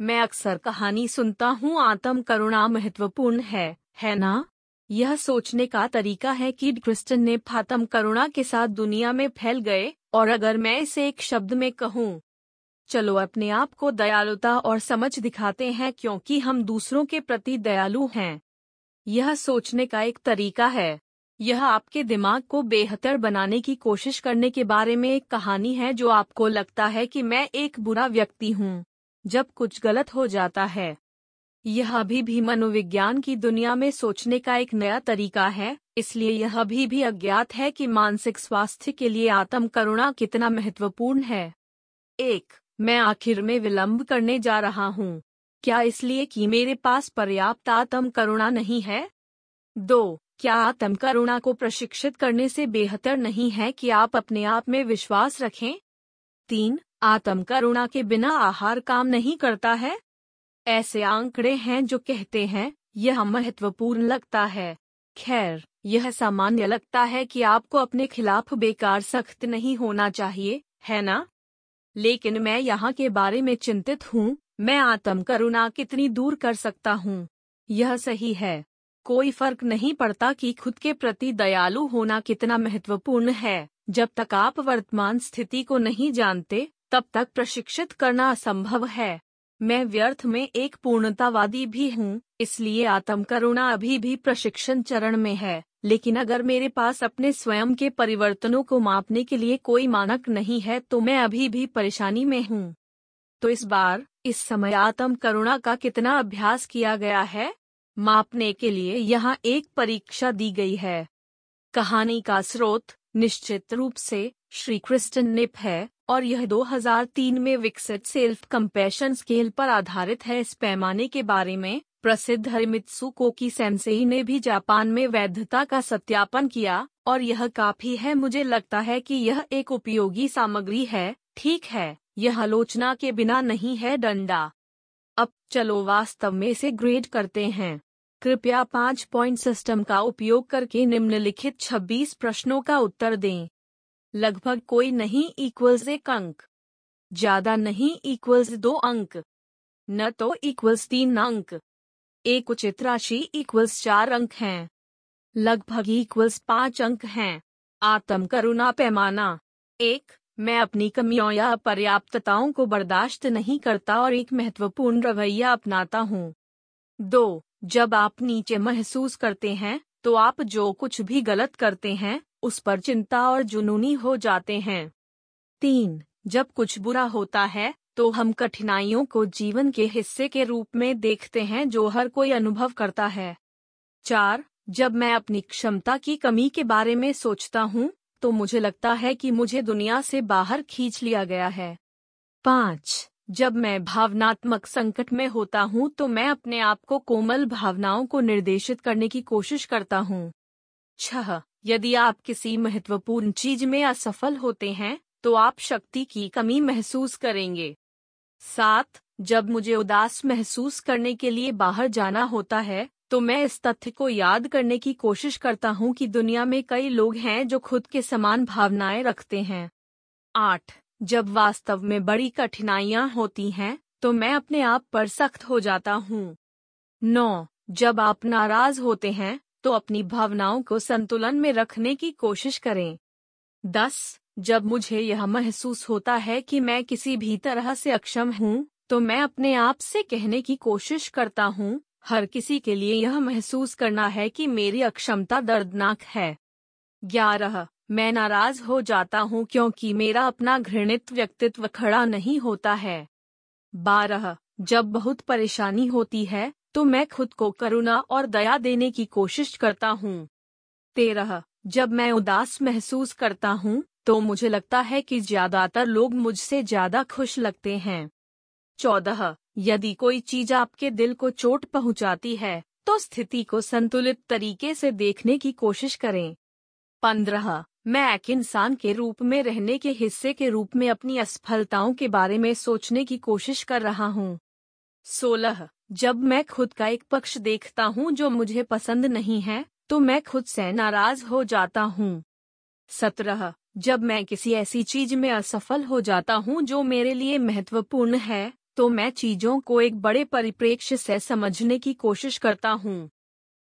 मैं अक्सर कहानी सुनता हूँ, आत्म करुणा महत्वपूर्ण है है ना? यह सोचने का तरीका है कि क्रिस्टन ने फातम करुणा के साथ दुनिया में फैल गए, और अगर मैं इसे एक शब्द में कहूँ, चलो अपने आप को दयालुता और समझ दिखाते हैं क्योंकि हम दूसरों के प्रति दयालु हैं। यह सोचने का एक तरीका है। यह आपके दिमाग को बेहतर बनाने की कोशिश करने के बारे में एक कहानी है जो आपको लगता है कि मैं एक बुरा व्यक्ति हूँ। जब कुछ गलत हो जाता है। यह अभी भी मनोविज्ञान की दुनिया में सोचने का एक नया तरीका है, इसलिए यह अभी भी अज्ञात है कि मानसिक स्वास्थ्य के लिए आत्म करुणा कितना महत्वपूर्ण है। एक, मैं आखिर में विलंब करने जा रहा हूँ। क्या इसलिए कि मेरे पास पर्याप्त आत्म करुणा नहीं है? दो, क्या आत्म करुणा को प्रशिक्षित करने से बेहतर नहीं है कि आप अपने आप में विश्वास रखें? तीन आत्म करुणा के बिना आहार काम नहीं करता है। ऐसे आंकड़े हैं जो कहते हैं, यह महत्वपूर्ण लगता है। खैर, यह सामान्य लगता है कि आपको अपने खिलाफ बेकार सख्त नहीं होना चाहिए, है ना? लेकिन मैं यहाँ के बारे में चिंतित हूँ, मैं आत्म करुणा कितनी दूर कर सकता हूँ? यह सही है। कोई फ़र्क नहीं पड़ता कि खुद के प्रति दयालु होना कितना महत्वपूर्ण है। जब तक आप वर्तमान स्थिति को नहीं जानते तब तक प्रशिक्षित करना असंभव है। मैं व्यर्थ में एक पूर्णतावादी भी हूँ, इसलिए आत्म करुणा अभी भी प्रशिक्षण चरण में है, लेकिन अगर मेरे पास अपने स्वयं के परिवर्तनों को मापने के लिए कोई मानक नहीं है तो मैं अभी भी परेशानी में हूँ। तो इस बार, इस समय आत्म करुणा का कितना अभ्यास किया गया है? मापने के लिए यहाँ एक परीक्षा दी गई है। कहानी का स्रोत निश्चित रूप से श्री क्रिस्टन निप है। और यह 2003 में विकसित सेल्फ कंपेशन स्केल पर आधारित है। इस पैमाने के बारे में प्रसिद्ध हरिमित्सु कोकी सेंसेई ने भी जापान में वैधता का सत्यापन किया, और यह काफ़ी है। मुझे लगता है कि यह एक उपयोगी सामग्री है। ठीक है, यह आलोचना के बिना नहीं है डंडा। अब चलो वास्तव में इसे ग्रेड करते हैं। कृपया पाँच पॉइंट सिस्टम का उपयोग करके निम्नलिखित 26 प्रश्नों का उत्तर दें। लगभग कोई नहीं इक्वल्स एक अंक। ज़्यादा नहीं इक्वल्स दो अंक। न तो इक्वल्स तीन अंक। एक उचित राशि इक्वल्स चार अंक हैं। लगभग इक्वल्स पाँच अंक हैं। आत्म करुणा पैमाना। एक, मैं अपनी कमियों या अपर्याप्तताओं को बर्दाश्त नहीं करता और एक महत्वपूर्ण रवैया अपनाता हूँ। दो, जब आप नीचे महसूस करते हैं तो आप जो कुछ भी गलत करते हैं उस पर चिंता और जुनूनी हो जाते हैं। तीन, जब कुछ बुरा होता है तो हम कठिनाइयों को जीवन के हिस्से के रूप में देखते हैं जो हर कोई अनुभव करता है। चार, जब मैं अपनी क्षमता की कमी के बारे में सोचता हूँ तो मुझे लगता है कि मुझे दुनिया से बाहर खींच लिया गया है। पाँच, जब मैं भावनात्मक संकट में होता हूँ तो मैं अपने आप को कोमल भावनाओं को निर्देशित करने की कोशिश करता हूँ। छह यदि आप किसी महत्वपूर्ण चीज़ में असफल होते हैं तो आप शक्ति की कमी महसूस करेंगे। सात, जब मुझे उदास महसूस करने के लिए बाहर जाना होता है तो मैं इस तथ्य को याद करने की कोशिश करता हूँ कि दुनिया में कई लोग हैं जो खुद के समान भावनाएँ रखते हैं। आठ, जब वास्तव में बड़ी कठिनाइयाँ होती हैं तो मैं अपने आप पर सख्त हो जाता हूँ। नौ, जब आप नाराज़ होते हैं तो अपनी भावनाओं को संतुलन में रखने की कोशिश करें। दस, जब मुझे यह महसूस होता है कि मैं किसी भी तरह से अक्षम हूँ तो मैं अपने आप से कहने की कोशिश करता हूँ, हर किसी के लिए यह महसूस करना है कि मेरी अक्षमता दर्दनाक है। ग्यारह, मैं नाराज़ हो जाता हूँ क्योंकि मेरा अपना घृणित व्यक्तित्व खड़ा नहीं होता है। बारह, जब बहुत परेशानी होती है तो मैं खुद को करुणा और दया देने की कोशिश करता हूँ। तेरह, जब मैं उदास महसूस करता हूँ तो मुझे लगता है कि ज़्यादातर लोग मुझसे ज़्यादा खुश लगते हैं। चौदह, यदि कोई चीज़ आपके दिल को चोट पहुँचाती है तो स्थिति को संतुलित तरीके से देखने की कोशिश करें। पंद्रह, मैं एक इंसान के रूप में रहने के हिस्से के रूप में अपनी असफलताओं के बारे में सोचने की कोशिश कर रहा हूँ। सोलह जब मैं खुद का एक पक्ष देखता हूँ जो मुझे पसंद नहीं है तो मैं खुद से नाराज़ हो जाता हूँ। सत्रह, जब मैं किसी ऐसी चीज़ में असफल हो जाता हूँ जो मेरे लिए महत्वपूर्ण है तो मैं चीज़ों को एक बड़े परिप्रेक्ष्य से समझने की कोशिश करता हूँ।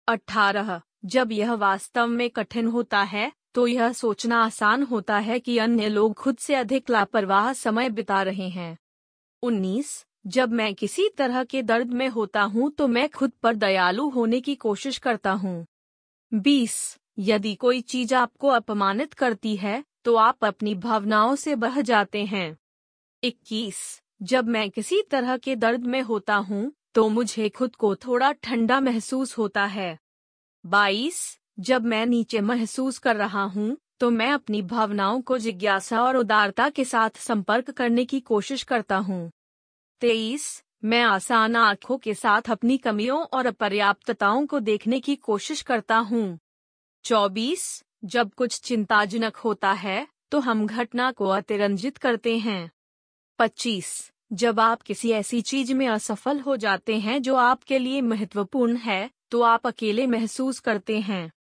अठारह, जब यह वास्तव में कठिन होता है तो यह सोचना आसान होता है कि अन्य लोग खुद से अधिक लापरवाह समय बिता रहे हैं। उन्नीस जब मैं किसी तरह के दर्द में होता हूँ तो मैं खुद पर दयालु होने की कोशिश करता हूँ। बीस, यदि कोई चीज़ आपको अपमानित करती है तो आप अपनी भावनाओं से बह जाते हैं। इक्कीस, जब मैं किसी तरह के दर्द में होता हूँ तो मुझे खुद को थोड़ा ठंडा महसूस होता है। बाईस, जब मैं नीचे महसूस कर रहा हूँ तो मैं अपनी भावनाओं को जिज्ञासा और उदारता के साथ संपर्क करने की कोशिश करता हूँ। तेईस, मैं आसान आँखों के साथ अपनी कमियों और अपर्याप्तताओं को देखने की कोशिश करता हूँ। चौबीस, जब कुछ चिंताजनक होता है तो हम घटना को अतिरंजित करते हैं। पच्चीस, जब आप किसी ऐसी चीज़ में असफल हो जाते हैं जो आपके लिए महत्वपूर्ण है तो आप अकेले महसूस करते हैं।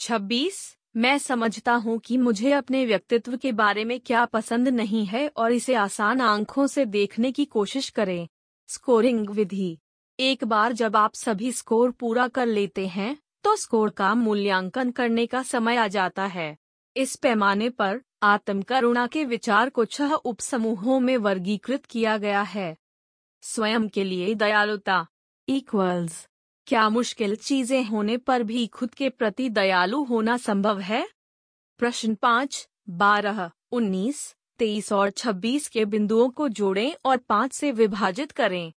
छब्बीस मैं समझता हूँ कि मुझे अपने व्यक्तित्व के बारे में क्या पसंद नहीं है और इसे आसान आँखों से देखने की कोशिश करें। स्कोरिंग विधि। एक बार जब आप सभी स्कोर पूरा कर लेते हैं तो स्कोर का मूल्यांकन करने का समय आ जाता है। इस पैमाने पर आत्म करुणा के विचार को छह उपसमूहों में वर्गीकृत किया गया है। स्वयं के लिए दयालुता। इक्वल्स क्या मुश्किल चीज़ें होने पर भी खुद के प्रति दयालु होना संभव है? प्रश्न पाँच, बारह, उन्नीस, तेईस और छब्बीस के बिंदुओं को जोड़ें और पाँच से विभाजित करें।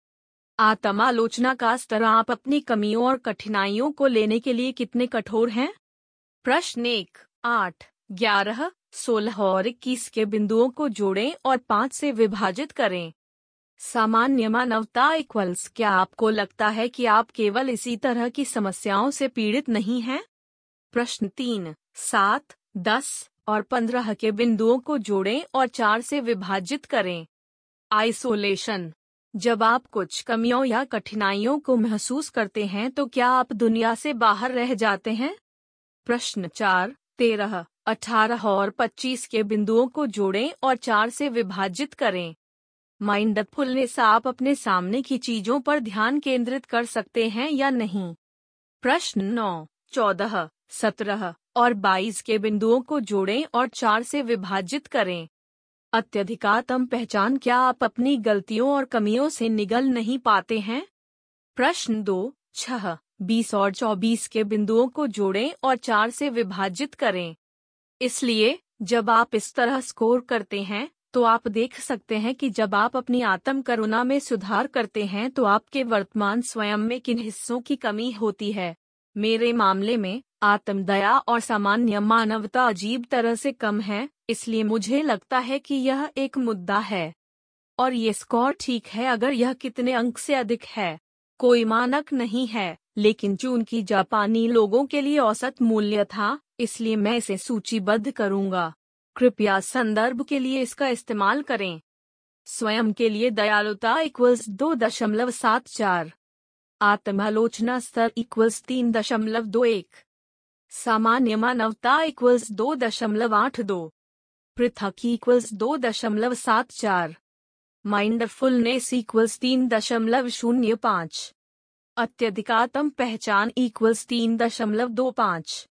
आत्मालोचना का स्तर आप अपनी कमियों और कठिनाइयों को लेने के लिए कितने कठोर हैं? प्रश्न एक, आठ, ग्यारह, सोलह और इक्कीस के बिंदुओं को जोड़ें और पाँच से विभाजित करें। सामान्य मानवता इक्वल्स क्या आपको लगता है कि आप केवल इसी तरह की समस्याओं से पीड़ित नहीं हैं? प्रश्न तीन, सात, दस और पंद्रह के बिंदुओं को जोड़ें और चार से विभाजित करें। आइसोलेशन जब आप कुछ कमियों या कठिनाइयों को महसूस करते हैं तो क्या आप दुनिया से बाहर रह जाते हैं? प्रश्न चार, तेरह, अठारह और पच्चीस के बिंदुओं को जोड़ें और चार से विभाजित करें। माइंडफुलनेस आप अपने सामने की चीज़ों पर ध्यान केंद्रित कर सकते हैं या नहीं? प्रश्न नौ, चौदह, सत्रह और बाईस के बिंदुओं को जोड़ें और चार से विभाजित करें। अत्यधिकातम पहचान क्या आप अपनी गलतियों और कमियों से निगल नहीं पाते हैं? प्रश्न दो, छह, बीस और चौबीस के बिंदुओं को जोड़ें और चार से विभाजित करें। इसलिए जब आप इस तरह स्कोर करते हैं तो आप देख सकते हैं कि जब आप अपनी आत्म करुणा में सुधार करते हैं तो आपके वर्तमान स्वयं में किन हिस्सों की कमी होती है? मेरे मामले में आत्म दया और सामान्य मानवता अजीब तरह से कम है, इसलिए मुझे लगता है कि यह एक मुद्दा है। और ये स्कोर ठीक है अगर यह कितने अंक से अधिक है। कोई मानक नहीं है, लेकिन चून की जापानी लोगों के लिए औसत मूल्य था, इसलिए मैं इसे सूचीबद्ध करूँगा। कृपया संदर्भ के लिए इसका इस्तेमाल करें। स्वयं के लिए दयालुता इक्वल्स दो दशमलव सात चार। आत्मालोचना स्तर इक्वल्स तीन दशमलव दो एक। सामान्य मानवता इक्वल्स दो दशमलव आठ दो। पृथक इक्वल्स दो दशमलव सात चार। माइंडफुलनेस इक्वल्स तीन दशमलव शून्य पाँच। अत्यधिकातम पहचान इक्वल्स तीन दशमलव दो पाँच।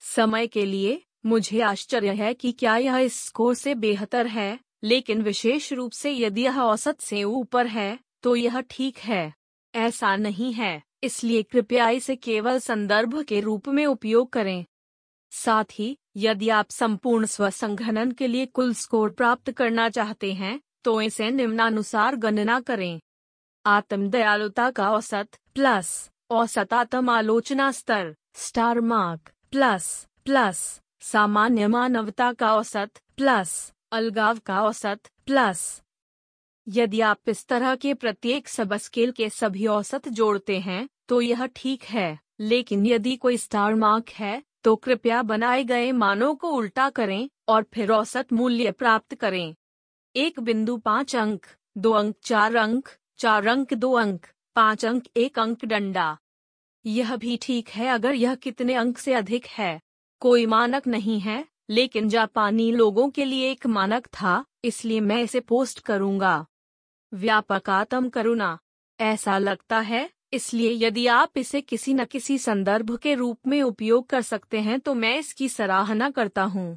समय के लिए मुझे आश्चर्य है कि क्या यह इस स्कोर से बेहतर है, लेकिन विशेष रूप से यदि यह औसत से ऊपर है तो यह ठीक है। ऐसा नहीं है, इसलिए कृपया इसे केवल संदर्भ के रूप में उपयोग करें। साथ ही, यदि आप संपूर्ण स्वसंघनन के लिए कुल स्कोर प्राप्त करना चाहते हैं तो इसे निम्नानुसार गणना करें। आत्म दयालुता का औसत प्लस औसत आत्म आलोचना स्तर, स्टार मार्क, प्लस प्लस सामान्य मानवता का औसत प्लस, अलगाव का औसत प्लस। यदि आप इस तरह के प्रत्येक सब स्केल के सभी औसत जोड़ते हैं तो यह ठीक है, लेकिन यदि कोई स्टार मार्क है तो कृपया बनाए गए मानों को उल्टा करें, और फिर औसत मूल्य प्राप्त करें। एक बिंदु पाँच अंक, दो अंक चार अंक चार अंक दो अंक, पाँच अंक एक अंक डंडा। यह भी ठीक है अगर यह कितने अंक से अधिक है। कोई मानक नहीं है, लेकिन जापानी लोगों के लिए एक मानक था, इसलिए मैं इसे पोस्ट करूँगा। व्यापक आत्म करुणा ऐसा लगता है, इसलिए यदि आप इसे किसी न किसी संदर्भ के रूप में उपयोग कर सकते हैं तो मैं इसकी सराहना करता हूँ।